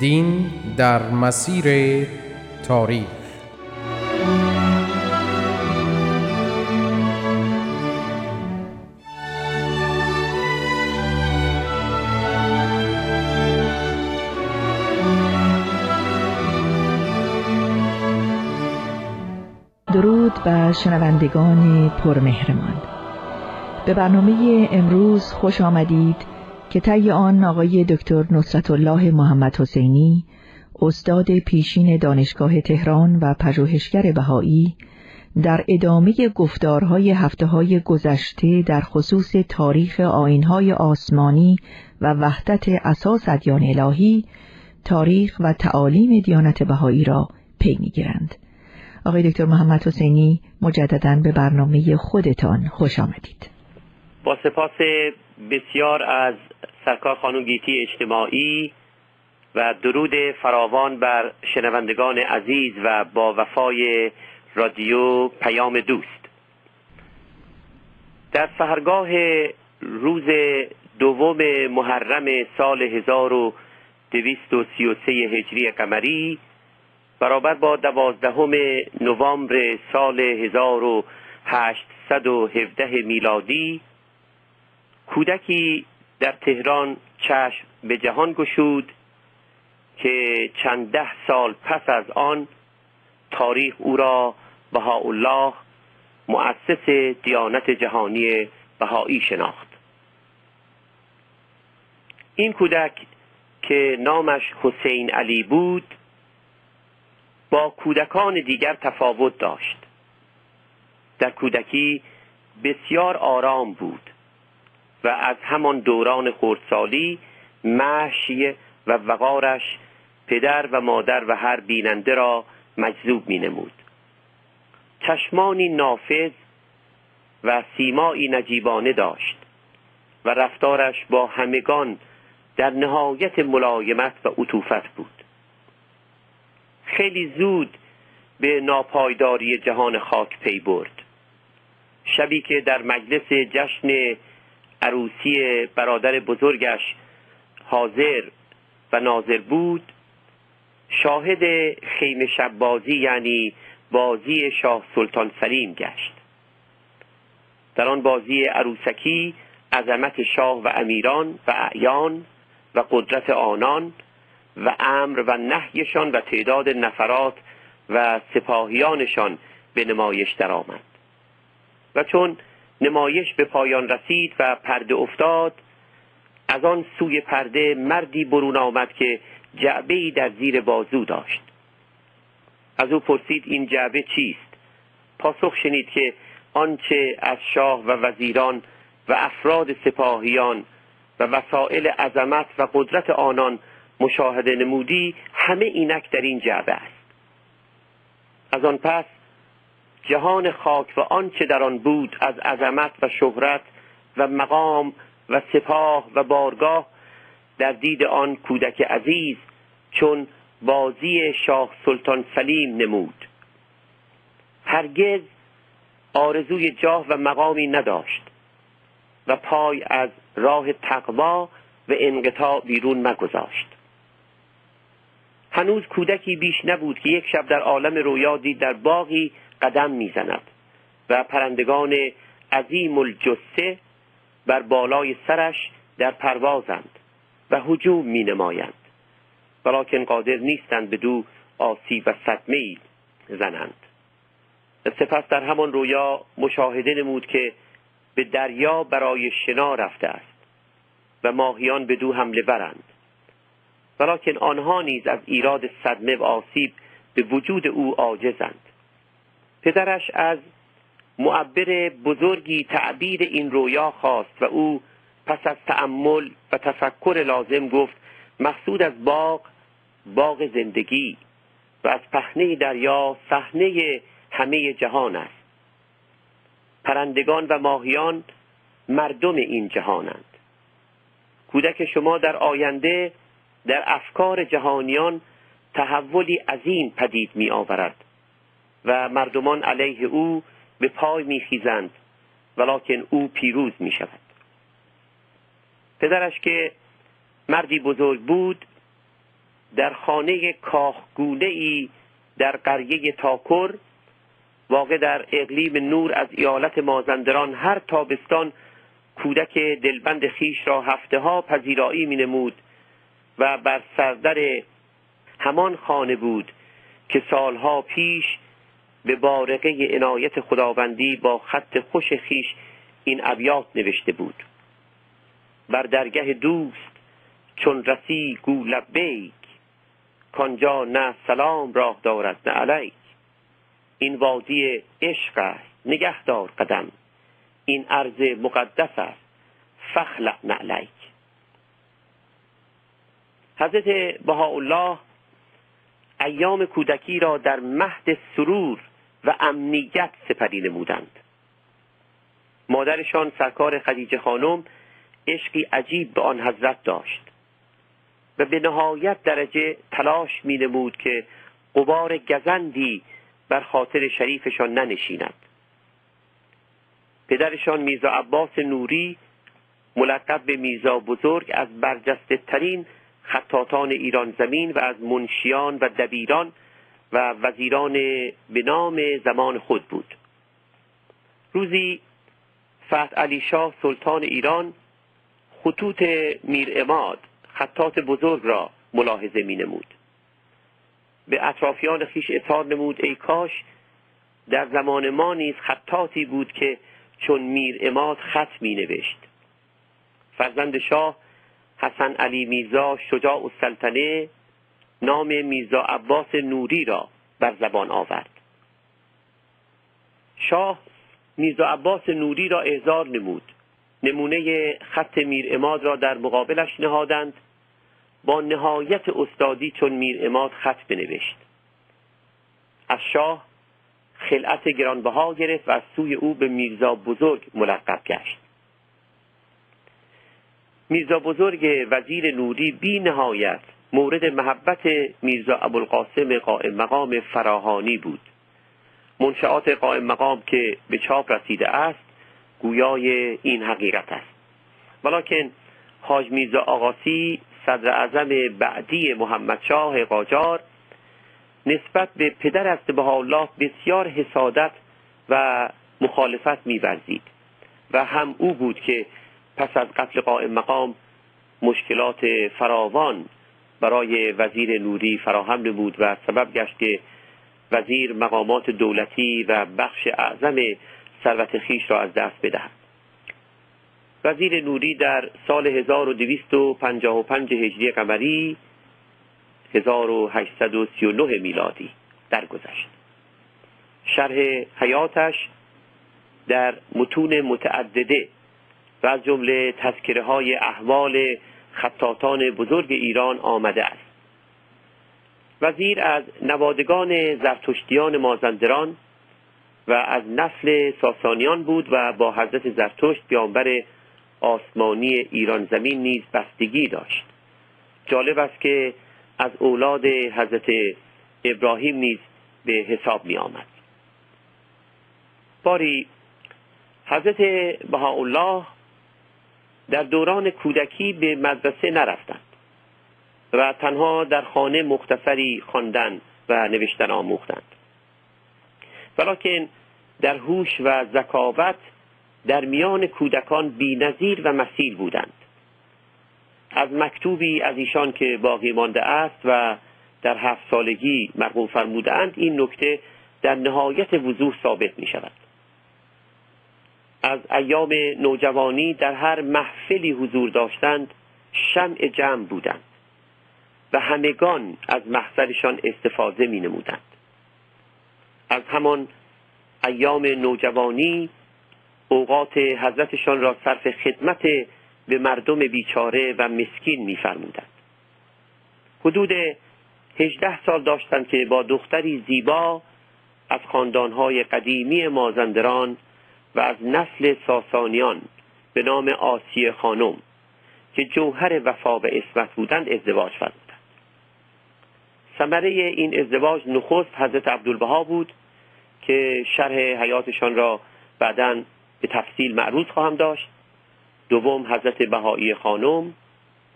دین در مسیر تاریخ. درود بر شنوندگان پرمهرمان به برنامه امروز خوش آمدید که طی آن آقای دکتر نصرت الله محمد حسینی استاد پیشین دانشگاه تهران و پژوهشگر بهایی در ادامه گفتارهای هفته های گذشته در خصوص تاریخ آینهای آسمانی و وحدت اساس ادیان الهی تاریخ و تعالیم دیانت بهایی را پی می‌گیرند. آقای دکتر محمد حسینی مجددا به برنامه خودتان خوش آمدید. با سپاس بسیار از سرکار خانم گیتی اجتماعی و درود فراوان بر شنوندگان عزیز و با وفای رادیو پیام دوست. در سهرگاه روز دوم محرم سال 1233 هجری قمری برابر با دوازدهم نوامبر سال 1817 میلادی کودکی در تهران چشم به جهان گشود که چند ده سال پس از آن تاریخ او را بهاءالله مؤسس دیانت جهانی بهایی شناخت. این کودک که نامش حسین علی بود با کودکان دیگر تفاوت داشت. در کودکی بسیار آرام بود. و از همان دوران خردسالی محشی و وقارش پدر و مادر و هر بیننده را مجذوب می نمود چشمانی نافذ و سیمایی نجیبانه داشت و رفتارش با همگان در نهایت ملایمت و عطوفت بود. خیلی زود به ناپایداری جهان خاک پی برد. شبی که در مجلس جشن عروسی برادر بزرگش حاضر و ناظر بود. شاهد خیمه شب بازی یعنی بازی شاه سلطان سلیم گشت. در آن بازی عروسکی عظمت شاه و امیران و اعیان و قدرت آنان و امر و نهیشان و تعداد نفرات و سپاهیانشان به نمایش درآمد. و چون نمایش به پایان رسید و پرده افتاد. از آن سوی پرده مردی برون آمد که جعبه در زیر بازو داشت. از او پرسید این جعبه چیست؟ پاسخ شنید که آنچه از شاه و وزیران و افراد سپاهیان و وسایل عظمت و قدرت آنان مشاهده نمودی همه اینک در این جعبه است. از آن پس جهان خاک و آنچه در آن بود از عظمت و شهرت و مقام و سپاه و بارگاه در دید آن کودک عزیز چون بازی شاه سلطان سلیم نمود. هرگز آرزوی جاه و مقامی نداشت و پای از راه تقوا و انقطاع بیرون مگذاشت. هنوز کودکی بیش نبود که یک شب در عالم رویا دید در باغی قدم می‌زند و پرندگان عظیم الجسه بر بالای سرش در پروازند و حجوم می نمایند ولیکن قادر نیستند به دو آسیب و صدمه زنند. سپس در همان رویا مشاهده نمود که به دریا برای شنا رفته است و ماهیان به دو حمله برند. ولیکن آنها نیز از ایراد صدمه و آسیب به وجود او عاجزند. پدرش از معبر بزرگی تعبیر این رویا خواست و او پس از تأمل و تفکر لازم گفت مقصود از باغ باغ زندگی و از پهنه دریا صحنه همه جهان است. پرندگان و ماهیان مردم این جهانند. کودک شما در آینده در افکار جهانیان تحولی عظیم پدید می آورد و مردمان علیه او به پای می خیزند ولیکن او پیروز می شود پدرش که مردی بزرگ بود در خانه کاخگونه ای در قریه تاکر واقع در اقلیم نور از ایالت مازندران هر تابستان کودک دلبند خیش را هفته ها پذیرایی می نمود و بر سردر همان خانه بود که سالها پیش به بارقه عنایت خداوندی با خط خوش خیش این ابیات نوشته بود. بر درگه دوست چون رسی گو لبیک کانجا نه سلام راه دارد نه علیک. این وادی عشق است نگهدار قدم. این عرض مقدس است فخلع نعلیک حضرت بهاءالله ایام کودکی را در مهد سرور و امنیت سپری نمودند. مادرشان سرکار خدیجه خانم عشقی عجیب به آن حضرت داشت و به نهایت درجه تلاش می نمود که قبار گزندی بر خاطر شریفشان ننشیند. پدرشان میرزا عباس نوری ملقب به میرزا بزرگ از برجسته ترین خطاطان ایران زمین و از منشیان و دبیران و وزیران به نام زمان خود بود. روزی فتح علی شاه سلطان ایران خطوط میر اماد خطات بزرگ را ملاحظه می نمود. به اطرافیان خیش اظهار نمود ای کاش در زمان ما نیز خطاتی بود که چون میر اماد خط می نوشت. فرزند شاه حسن علی میرزا شجاع السلطنه نام میرزا عباس نوری را بر زبان آورد. شاه میرزا عباس نوری را احضار نمود. نمونه خط میر اماد را در مقابلش نهادند. با نهایت استادی چون میر اماد خط بنوشت. از شاه خلعت گرانبها گرفت و از سوی او به میرزا بزرگ ملقب گشت. میرزا بزرگ وزیر نوری بی نهایت مورد محبت میرزا ابوالقاسم قائم مقام فراهانی بود. منشعات قائم مقام که به چاپ رسیده است گویای این حقیقت است. ولیکن حاج میرزا آقاسی صدر اعظم بعدی محمد شاه قاجار نسبت به پدر است به الله بسیار حسادت و مخالفت میورزید و هم او بود که پس از قتل قائم مقام مشکلات فراوان برای وزیر نوری فراهم نمود و سبب گشت که وزیر مقامات دولتی و بخش اعظم ثروت خیش را از دست بدهد. وزیر نوری در سال 1255 هجری قمری 1839 میلادی درگذشت. شرح حیاتش در متون متعدده و از جمله تذکره های احوال خطاطان بزرگ ایران آمده است. وزیر از نوادگان زرتشتیان مازندران و از نسل ساسانیان بود و با حضرت زرتشت پیامبر آسمانی ایران زمین نیز بستگی داشت. جالب است که از اولاد حضرت ابراهیم نیز به حساب می آمد باری حضرت بهاءالله در دوران کودکی به مدرسه نرفتند و تنها در خانه مختصری خواندن و نوشتن آموختند. ولیکن در هوش و ذکاوت در میان کودکان بینظیر و مسیل بودند. از مکتوبی از ایشان که باقی مانده است و در هفت سالگی مرقوم فرمودند این نکته در نهایت وضوح ثابت می شود از ایام نوجوانی در هر محفلی حضور داشتند شمع جمع بودند و همگان از محضرشان استفاده می نمودند از همان ایام نوجوانی اوقات حضرتشان را صرف خدمت به مردم بیچاره و مسکین میفرمودند. حدود هجده سال داشتند که با دختری زیبا از خاندانهای قدیمی مازندران و از نسل ساسانیان به نام آسیه خانم که جوهر وفا و اسمت بودند ازدواج فرمودند. ثمره این ازدواج نخست حضرت عبدالبها بود که شرح حیاتشان را بعدا به تفصیل معروض خواهم داشت. دوم حضرت بهایی خانم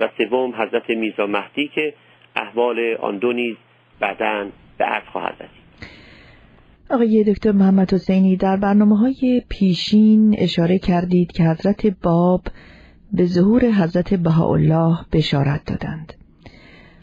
و سوم حضرت میزا مهدی که احوال آن دو نیز بعدا به عرض خواهد رسید. آقای دکتر محمد حسینی در برنامه های پیشین اشاره کردید که حضرت باب به ظهور حضرت بهاءالله بشارت دادند.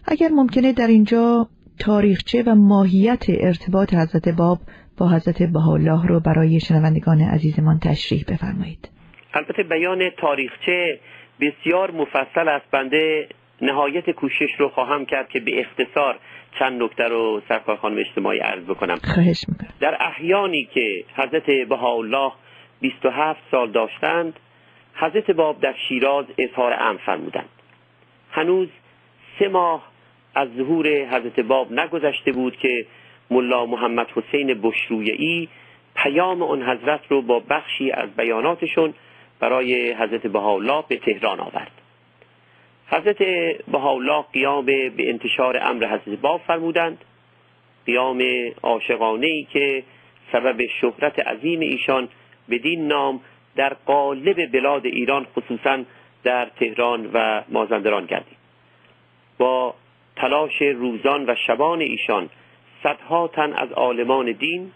اگر ممکنه در اینجا تاریخچه و ماهیت ارتباط حضرت باب با حضرت بهاءالله رو برای شنوندگان عزیزمان تشریح بفرمایید. البته بیان تاریخچه بسیار مفصل است بنده نهایت کوشش رو خواهم کرد که به اختصار چند نکته رو سرکار خانم اجتماعی عرض بکنم. خواهش می‌کنم. در احیانی که حضرت بهاءالله 27 سال داشتند حضرت باب در شیراز اظهار امر فرمودند. هنوز سه ماه از ظهور حضرت باب نگذشته بود که ملا محمد حسین بشرویعی پیام آن حضرت رو با بخشی از بیاناتشون برای حضرت بهاءالله به تهران آورد. حضرت بهاءالله قیام به انتشار امر حضرت باب فرمودند. قیام عاشقانه ای که سبب شهرت عظیم ایشان بدین نام در قالب بلاد ایران خصوصا در تهران و مازندران گردید. با تلاش روزان و شبان ایشان صدها تن از عالمان دین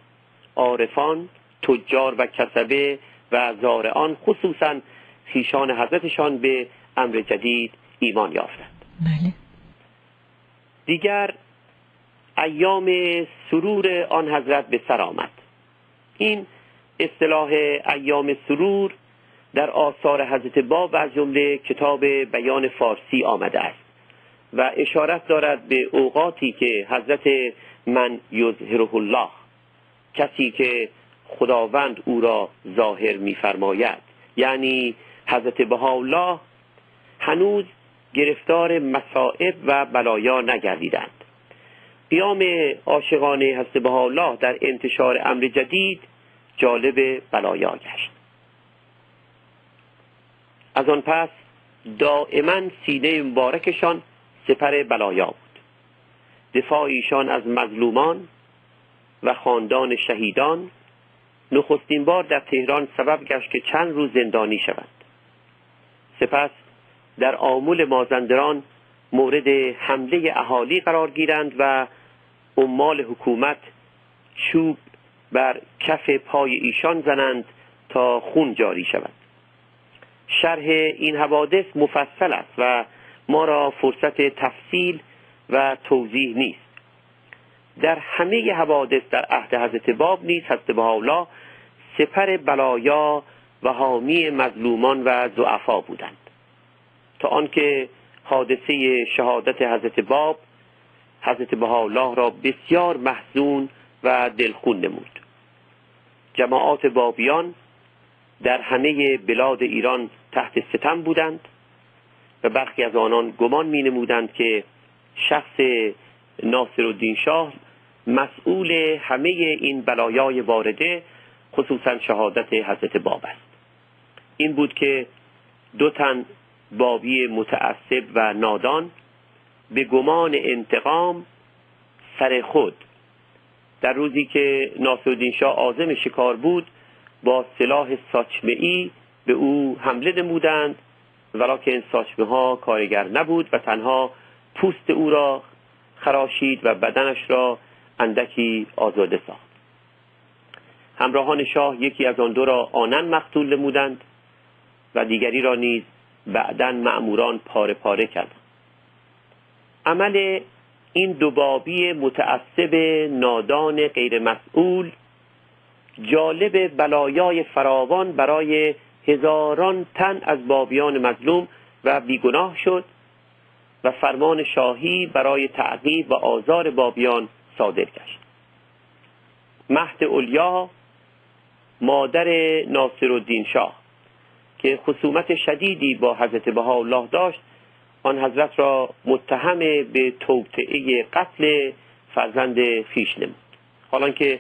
عارفان تجار و کسبه و زارعان خصوصا خیشان حضرتشان به امر جدید ایمان یافتند بله. دیگر ایام سرور آن حضرت به سر آمد. این اصطلاح ایام سرور در آثار حضرت باب از جمله کتاب بیان فارسی آمده است و اشارت دارد به اوقاتی که حضرت من یظهره الله کسی که خداوند او را ظاهر میفرماید. یعنی حضرت بهاءالله هنوز گرفتار مصائب و بلایا نگردیدند. قیام عاشقانه حضرت بهاءالله در انتشار امر جدید جالب بلایا گشت. از آن پس دائما سینه مبارکشان سپر بلایا بود. دفاع ایشان از مظلومان و خاندان شهیدان نخستین بار در تهران سبب گشت که چند روز زندانی شوند. سپس در آمول مازندران مورد حمله اهالی قرار گیرند و عمال حکومت چوب بر کف پای ایشان زنند تا خون جاری شود. شرح این حوادث مفصل است و ما را فرصت تفصیل و توضیح نیست. در همه حوادث در عهد حضرت باب نیز حضرت بهاءالله سپر بلایا و حامی مظلومان و ضعفا بودند. تا آنکه حادثه شهادت حضرت باب حضرت بهاءالله را بسیار محزون و دلخون نمود. جماعات بابیان در همه بلاد ایران تحت ستم بودند و برخی از آنان گمان می نمودند که شخص ناصر الدین شاه مسئول همه این بلایای وارده خصوصا شهادت حضرت باب است. این بود که دو تن بابی متعصب و نادان به گمان انتقام سر خود. در روزی که ناصرالدین شاه آزم شکار بود با سلاح ساچمه ای به او حمله نمودند این ساچمه ها کارگر نبود و تنها پوست او را خراشید و بدنش را اندکی آزاده ساخت. همراهان شاه یکی از آن دو را آنن مقتول نمودند و دیگری را نیز بعدا مأموران پاره پاره کردند عمل این دوبابی متعصب نادان غیر مسئول جالب بلایای فراوان برای هزاران تن از بابیان مظلوم و بیگناه شد و فرمان شاهی برای تعقیب و آزار بابیان صادر گشت. مهد اولیا مادر ناصر الدین شاه. که خصومت شدیدی با حضرت الله داشت آن حضرت را متهم به توطعه قتل فرزند خیش نمود. حالا که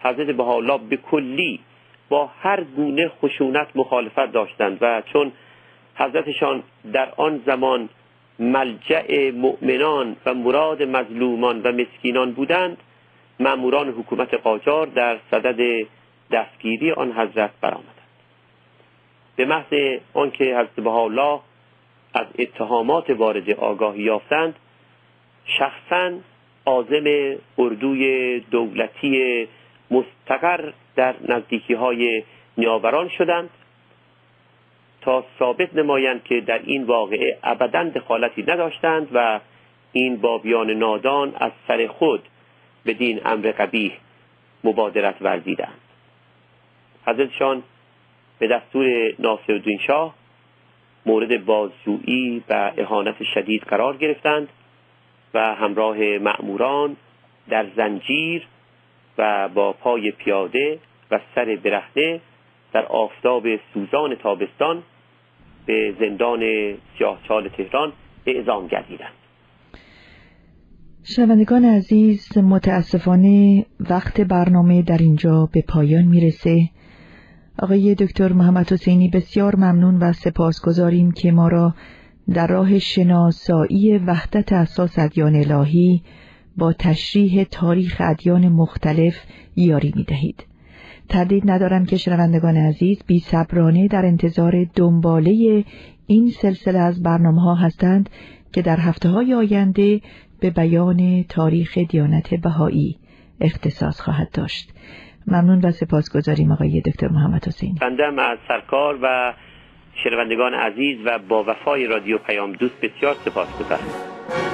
حضرت حالا به کلی با هر گونه خشونت مخالفت داشتند و چون حضرتشان در آن زمان ملجع مؤمنان و مراد مظلومان و مسکینان بودند ماموران حکومت قاجار در صدد دستگیری آن حضرت برآمدند. به محض آنکه حضرت الله از اتهامات وارد آگاهی یافتند شخصا عازم اردوی دولتی مستقر در نزدیکی های نیاوران شدند تا ثابت نمایند که در این واقعه ابدا دخالتی نداشتند و این بابیان نادان از سر خود بدین امر قبیح مبادرت ورزیدند. حضرتشان به دستور ناصرالدین شاه مورد بازجویی و اهانت شدید قرار گرفتند و همراه مأموران در زنجیر و با پای پیاده و سر برهنه در آفتاب سوزان تابستان به زندان سیاهچال تهران اعزام گردیدند. شنوندگان عزیز متاسفانه وقت برنامه در اینجا به پایان می‌رسه. آقای دکتر محمد حسینی بسیار ممنون و سپاسگزاریم که ما را در راه شناسایی وحدت اساس ادیان الهی با تشریح تاریخ ادیان مختلف یاری می دهید. تردید ندارم که شنوندگان عزیز بی صبرانه در انتظار دنباله این سلسله از برنامه ها هستند که در هفته های آینده به بیان تاریخ دیانت بهایی اختصاص خواهد داشت. ممنون و سپاسگزاریم آقای دکتر محمد حسینی. بنده از سرکار و شنوندگان عزیز و با وفای رادیو پیام دوست بسیار سپاسگزارم.